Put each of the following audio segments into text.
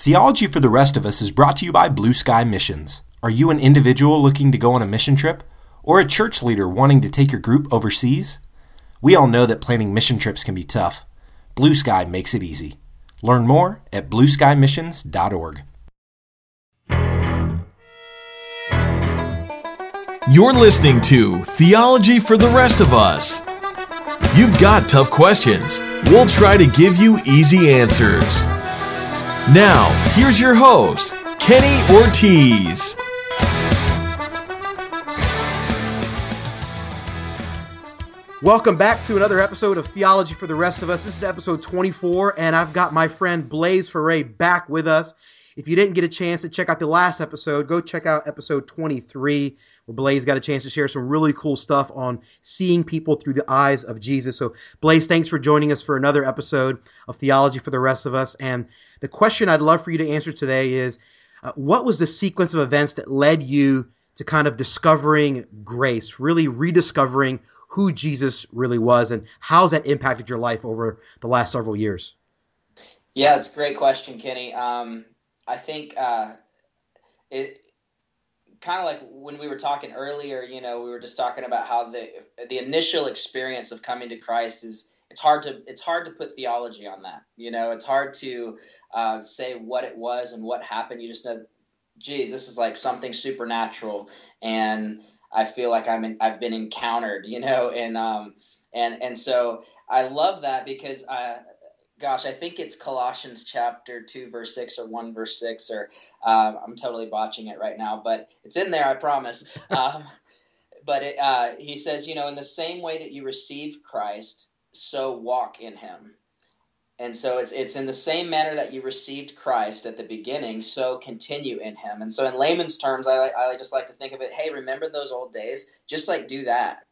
Theology for the Rest of Us is brought to you by Blue Sky Missions. Are you an individual looking to go on a mission trip? Or a church leader wanting to take your group overseas? We all know that planning mission trips can be tough. Blue Sky makes it easy. Learn more at blueskymissions.org. You're listening to Theology for the Rest of Us. You've got tough questions. We'll try to give you easy answers. Now, here's your host, Kenny Ortiz. Welcome back to another episode of Theology for the Rest of Us. This is episode 24, and I've got my friend Blaze Foray back with us. If you didn't get a chance to check out the last episode, go check out episode 23, where Blaze got a chance to share some really cool stuff on seeing people through the eyes of Jesus. So, Blaze, thanks for joining us for another episode of Theology for the Rest of Us. And the question I'd love for you to answer today is uh, what was the sequence of events that led you to kind of discovering grace, really rediscovering who Jesus really was, and how's that impacted your life over the last several years? Yeah, it's a great question, Kenny. Um, I think uh, it kind of like when we were talking earlier. You know, we were just talking about how the the initial experience of coming to Christ is it's hard to it's hard to put theology on that. You know, it's hard to uh, say what it was and what happened. You just know, geez, this is like something supernatural, and I feel like I'm in, I've been encountered. You know, and um, and and so I love that because I. Gosh, I think it's Colossians chapter 2, verse 6, or 1, verse 6, or uh, I'm totally botching it right now, but it's in there, I promise. Um, but it, uh, he says, you know, in the same way that you received Christ, so walk in him. And so it's it's in the same manner that you received Christ at the beginning, so continue in Him. And so in layman's terms, I I just like to think of it. Hey, remember those old days? Just like do that,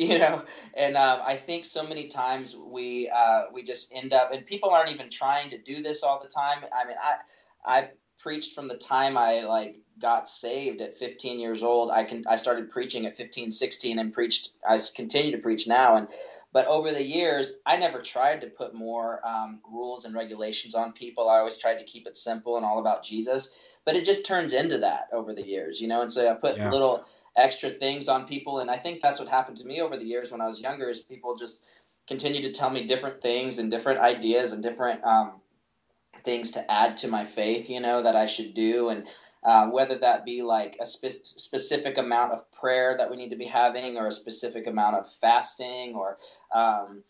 you know. And um, I think so many times we uh, we just end up, and people aren't even trying to do this all the time. I mean, I I preached from the time I like got saved at 15 years old. I can I started preaching at 15, 16 and preached I continue to preach now and but over the years, I never tried to put more um, rules and regulations on people. I always tried to keep it simple and all about Jesus. But it just turns into that over the years, you know. And so I put yeah. little extra things on people, and I think that's what happened to me over the years when I was younger. Is people just continue to tell me different things and different ideas and different um, things to add to my faith, you know, that I should do. And uh, whether that be like a spe- specific amount of prayer that we need to be having, or a specific amount of fasting, or um,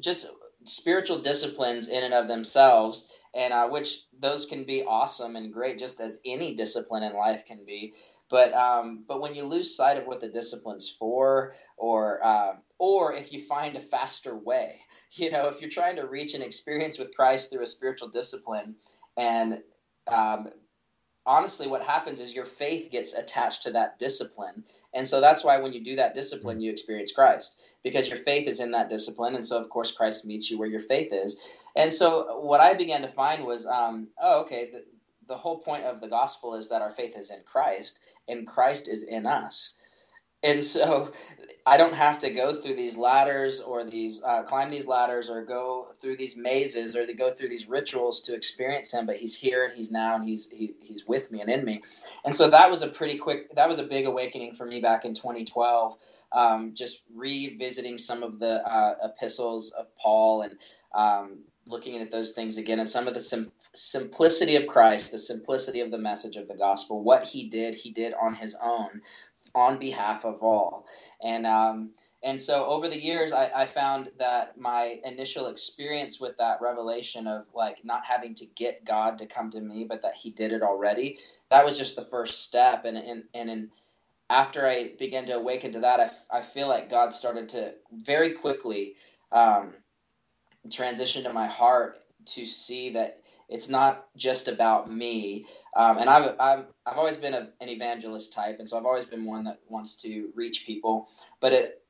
just spiritual disciplines in and of themselves, and uh, which those can be awesome and great, just as any discipline in life can be. But um, but when you lose sight of what the discipline's for, or uh, or if you find a faster way, you know, if you're trying to reach an experience with Christ through a spiritual discipline, and um, honestly what happens is your faith gets attached to that discipline. And so that's why when you do that discipline you experience christ because your faith is in that discipline. And so of course christ meets you where your faith is. And so what i began to find was um, oh okay the, the whole point of the gospel is that our faith is in christ and christ is in us and so I don't have to go through these ladders or these uh, climb these ladders or go through these mazes or to go through these rituals to experience him. But he's here and he's now and he's he, he's with me and in me. And so that was a pretty quick. That was a big awakening for me back in 2012. Um, just revisiting some of the uh, epistles of Paul and um, looking at those things again and some of the sim- simplicity of Christ, the simplicity of the message of the gospel, what he did, he did on his own on behalf of all. And um, and so over the years, I, I found that my initial experience with that revelation of like not having to get God to come to me, but that He did it already. That was just the first step. And and and after I began to awaken to that, I, I feel like God started to very quickly um, transition to my heart to see that it's not just about me. Um, and I've, I've, I've always been a, an evangelist type, and so I've always been one that wants to reach people. But it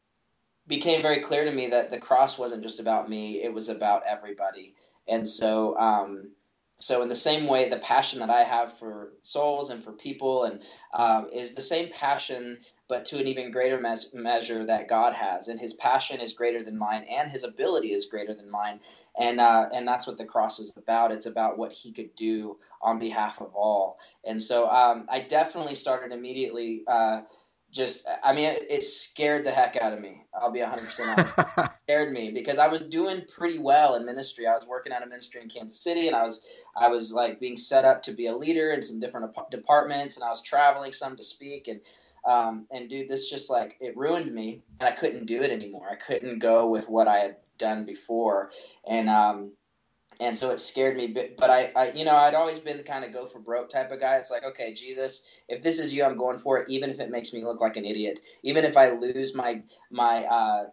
became very clear to me that the cross wasn't just about me; it was about everybody. And so, um, so in the same way, the passion that I have for souls and for people and um, is the same passion, but to an even greater mes- measure that God has, and His passion is greater than mine, and His ability is greater than mine, and uh, and that's what the cross is about. It's about what He could do on behalf of all, and so um, I definitely started immediately. Uh, just i mean it, it, scared the heck out of me. I'll be 100% honest. It scared me because i was doing pretty well in ministry. I was working at a ministry in kansas city and i was i was like being set up to be a leader in some different departments and i was traveling some to speak and um, and dude this just like it ruined me and i couldn't do it anymore. I couldn't go with what i had done before. And um, and so it scared me but, but I, I you know i'd always been the kind of go for broke type of guy. It's like okay jesus if this is you i'm going for it even if it makes me look like an idiot. Even if i lose my my uh,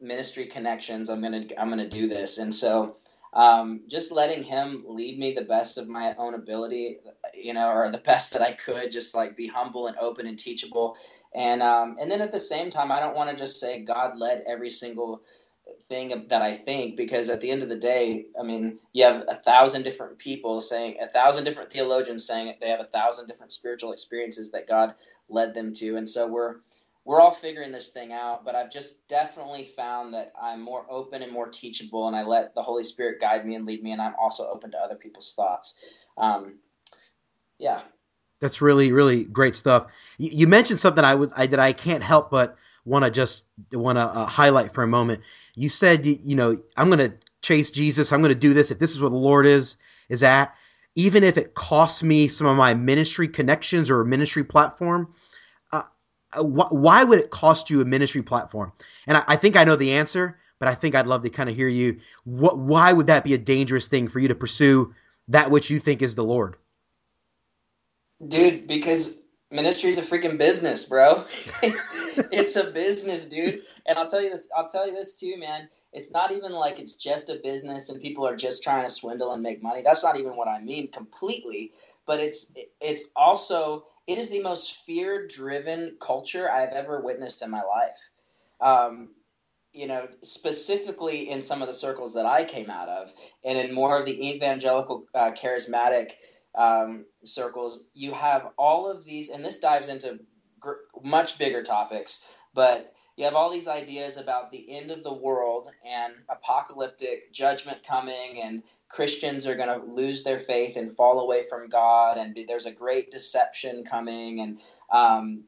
ministry connections i'm gonna i'm gonna do this. And so um, just letting him lead me the best of my own ability you know or the best that i could just like be humble and open and teachable. And um, and then at the same time i don't want to just say god led every single thing that I think because at the end of the day, I mean, you have a thousand different people saying, a thousand different theologians saying they have a thousand different spiritual experiences that God led them to, and so we're we're all figuring this thing out. But I've just definitely found that I'm more open and more teachable, and I let the Holy Spirit guide me and lead me, and I'm also open to other people's thoughts. Um, yeah, that's really really great stuff. You, you mentioned something I would I, that I can't help but want to just want to uh, highlight for a moment you said you know i'm going to chase jesus i'm going to do this if this is what the lord is is at even if it costs me some of my ministry connections or ministry platform Uh, wh- why would it cost you a ministry platform and I, I, think i know the answer but i think i'd love to kind of hear you what why would that be a dangerous thing for you to pursue that which you think is the lord dude because ministry is a freaking business, bro. it's it's a business, dude. And I'll tell you this. I'll tell you this too, man. It's not even like it's just a business and people are just trying to swindle and make money. That's not even what I mean completely. But it's it's also it is the most fear driven culture I've ever witnessed in my life. Um, you know, specifically in some of the circles that I came out of, and in more of the evangelical, uh, charismatic um, circles, you have all of these, and this dives into gr- much bigger topics, but you have all these ideas about the end of the world and apocalyptic judgment coming, and Christians are going to lose their faith and fall away from God, and there's a great deception coming, and um,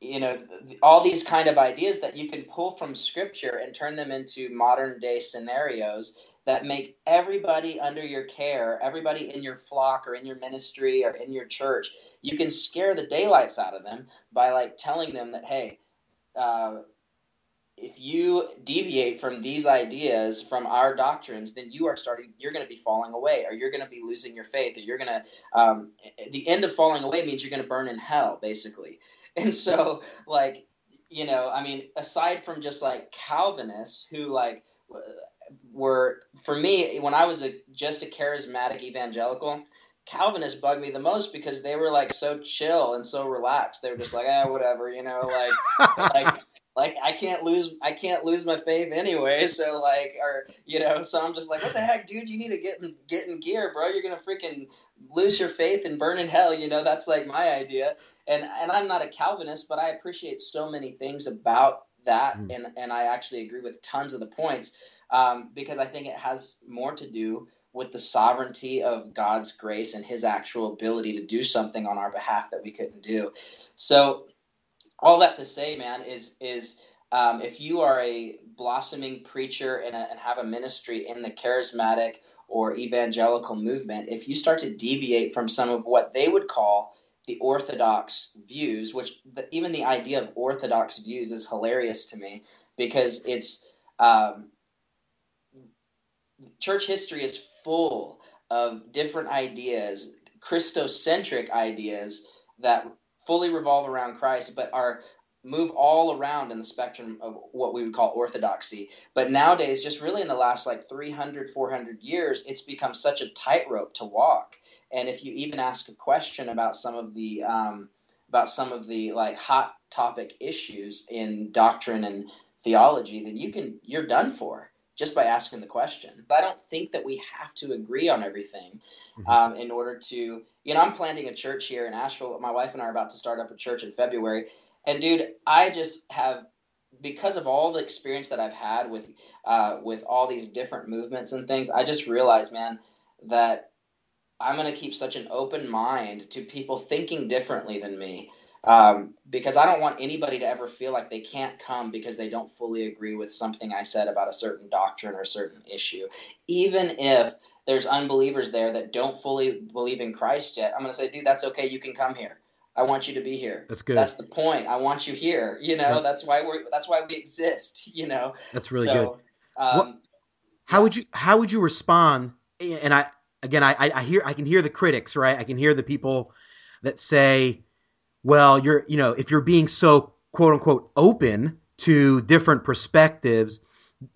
you know all these kind of ideas that you can pull from scripture and turn them into modern day scenarios that make everybody under your care everybody in your flock or in your ministry or in your church you can scare the daylights out of them by like telling them that hey uh, if you deviate from these ideas from our doctrines then you are starting you're going to be falling away or you're going to be losing your faith or you're going to um, the end of falling away means you're going to burn in hell basically And so, like, you know, I mean, aside from just like Calvinists who like were for me when I was a just a charismatic evangelical, Calvinists bugged me the most because they were like so chill and so relaxed. They were just like, ah, whatever, you know, like like like I can't lose I can't lose my faith anyway. So like or you know, so I'm just like, what the heck, dude? You need to get in, get in gear, bro. You're gonna freaking lose your faith and burn in hell. You know, that's like my idea. And and I'm not a Calvinist, but I appreciate so many things about that, mm. and and I actually agree with tons of the points um, because I think it has more to do with the sovereignty of God's grace and His actual ability to do something on our behalf that we couldn't do. So all that to say, man, is is um, if you are a blossoming preacher and, a, and have a ministry in the charismatic or evangelical movement, if you start to deviate from some of what they would call the orthodox views, which the, even the idea of orthodox views is hilarious to me because it's um, church history is full of different ideas, Christocentric ideas that fully revolve around Christ, but are move all around in the spectrum of what we would call orthodoxy. But nowadays, just really in the last like 300, 400 years, it's become such a tightrope to walk. And if you even ask a question about some of the um, about some of the like hot topic issues in doctrine and theology, then you can you're done for just by asking the question. I don't think that we have to agree on everything mm-hmm. um, in order to, you know, I'm planting a church here in Asheville. My wife and I are about to start up a church in February. And dude, I just have because of all the experience that I've had with uh, with all these different movements and things, I just realized, man, that I'm gonna keep such an open mind to people thinking differently than me, um, because I don't want anybody to ever feel like they can't come because they don't fully agree with something I said about a certain doctrine or a certain issue, even if there's unbelievers there that don't fully believe in Christ yet. I'm gonna say, dude, that's okay. You can come here. I want you to be here. That's good. That's the point. I want you here. You know, yep. that's why we're that's why we exist. You know. That's really so, good. Um, what, how would you how would you respond? And I again, I I hear I can hear the critics, right? I can hear the people that say, well, you're you know, if you're being so quote unquote open to different perspectives,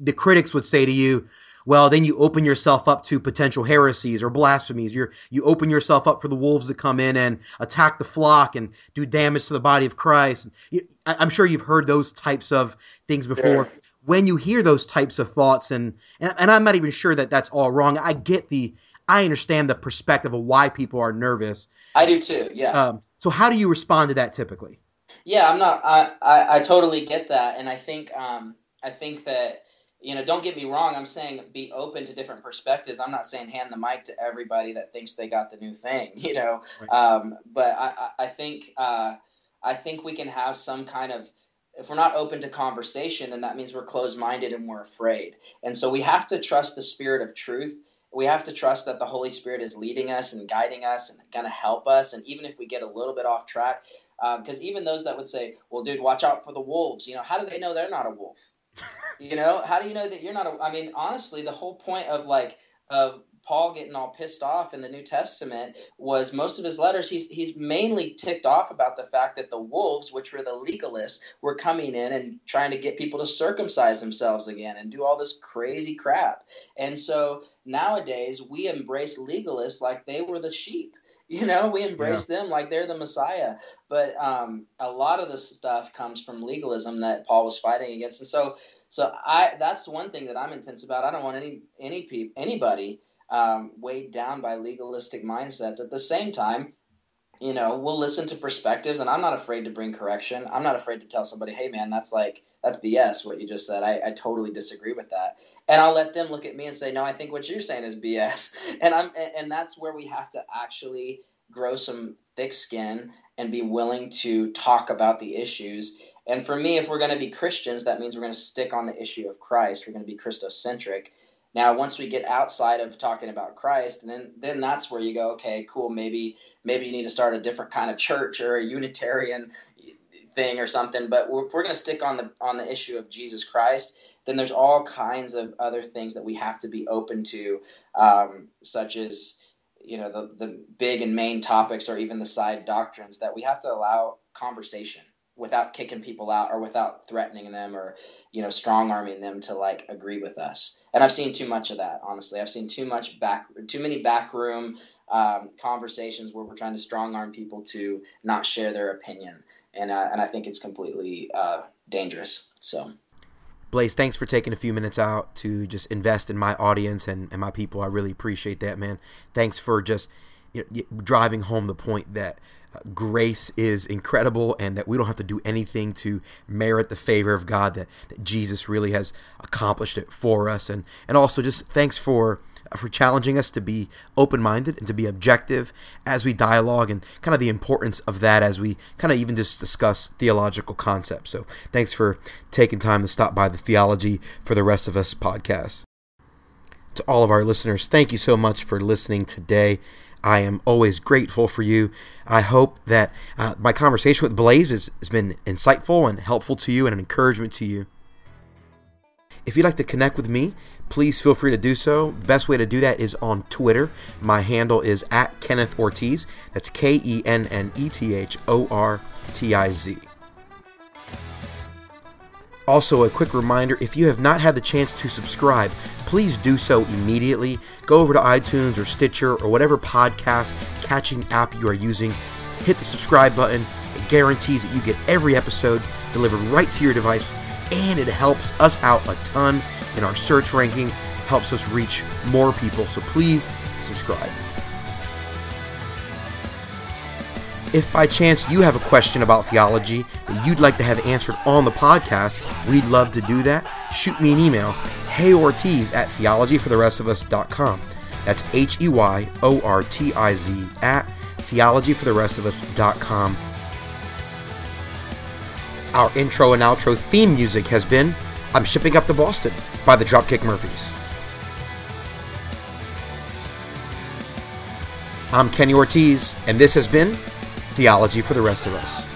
the critics would say to you, well, then you open yourself up to potential heresies or blasphemies. You're, you open yourself up for the wolves to come in and attack the flock and do damage to the body of Christ. I, am sure you've heard those types of things before. Yeah. When you hear those types of thoughts, and, and and I'm not even sure that that's all wrong. I get the, I understand the perspective of why people are nervous. I do too. Yeah. Um, so how do you respond to that typically? Yeah, I'm not. I I, I totally get that, and I think um I think that you know, don't get me wrong. I'm saying be open to different perspectives. I'm not saying hand the mic to everybody that thinks they got the new thing. You know, right. um, but I, I think uh, I think we can have some kind of. If we're not open to conversation, then that means we're closed minded and we're afraid. And so we have to trust the spirit of truth. We have to trust that the Holy Spirit is leading us and guiding us and going to help us. And even if we get a little bit off track, because um, even those that would say, "Well, dude, watch out for the wolves," you know, how do they know they're not a wolf? you know, how do you know that you're not a, I mean, honestly, the whole point of like, of Paul getting all pissed off in the New Testament was most of his letters he's he's mainly ticked off about the fact that the wolves, which were the legalists, were coming in and trying to get people to circumcise themselves again and do all this crazy crap. And so nowadays we embrace legalists like they were the sheep. You know, we embrace yeah. them like they're the Messiah. But um, a lot of this stuff comes from legalism that Paul was fighting against. And so, so I that's one thing that I'm intense about. I don't want any any people anybody um, weighed down by legalistic mindsets. At the same time, you know, we'll listen to perspectives, and I'm not afraid to bring correction. I'm not afraid to tell somebody, "Hey, man, that's like that's BS. What you just said. I, I totally disagree with that." And I'll let them look at me and say, "No, I think what you're saying is BS." And I'm and that's where we have to actually grow some thick skin and be willing to talk about the issues. And for me, if we're going to be Christians, that means we're going to stick on the issue of Christ. We're going to be Christocentric. Now, once we get outside of talking about Christ, then then that's where you go, okay, cool. Maybe maybe you need to start a different kind of church or a Unitarian thing or something. But if we're going to stick on the on the issue of Jesus Christ, then there's all kinds of other things that we have to be open to, um, such as you know the the big and main topics or even the side doctrines that we have to allow conversation without kicking people out or without threatening them or you know strong arming them to like agree with us. And i've seen too much of that honestly. I've seen too much back too many backroom um, conversations where we're trying to strong arm people to not share their opinion. And uh, and i think it's completely uh, dangerous. So. Blaze, thanks for taking a few minutes out to just invest in my audience and, and my people. I really appreciate that, man. Thanks for just you know, driving home the point that grace is incredible and that we don't have to do anything to merit the favor of God, that, that Jesus really has accomplished it for us. And, and also just thanks for for challenging us to be open minded and to be objective as we dialogue and kind of the importance of that as we kind of even just discuss theological concepts. So thanks for taking time to stop by the Theology for the Rest of Us podcast. To all of our listeners, thank you so much for listening today. I am always grateful for you. I hope that uh, my conversation with Blaze has, has been insightful and helpful to you and an encouragement to you. If you'd like to connect with me, please feel free to do so. Best way to do that is on Twitter. My handle is at Kenneth Ortiz. That's K E N N E T H O R T I Z. Also, a quick reminder if you have not had the chance to subscribe, please do so immediately. Go over to iTunes or Stitcher or whatever podcast catching app you are using. Hit the subscribe button. It guarantees that you get every episode delivered right to your device, and it helps us out a ton in our search rankings, helps us reach more people. So please subscribe. If by chance you have a question about theology that you'd like to have answered on the podcast, we'd love to do that. Shoot me an email, heyortiz at theologyfortherestofus.com. That's H E Y O R T I Z at theologyfortherestofus.com. Our intro and outro theme music has been I'm Shipping Up to Boston by the Dropkick Murphys. I'm Kenny Ortiz, and this has been Theology for the Rest of Us.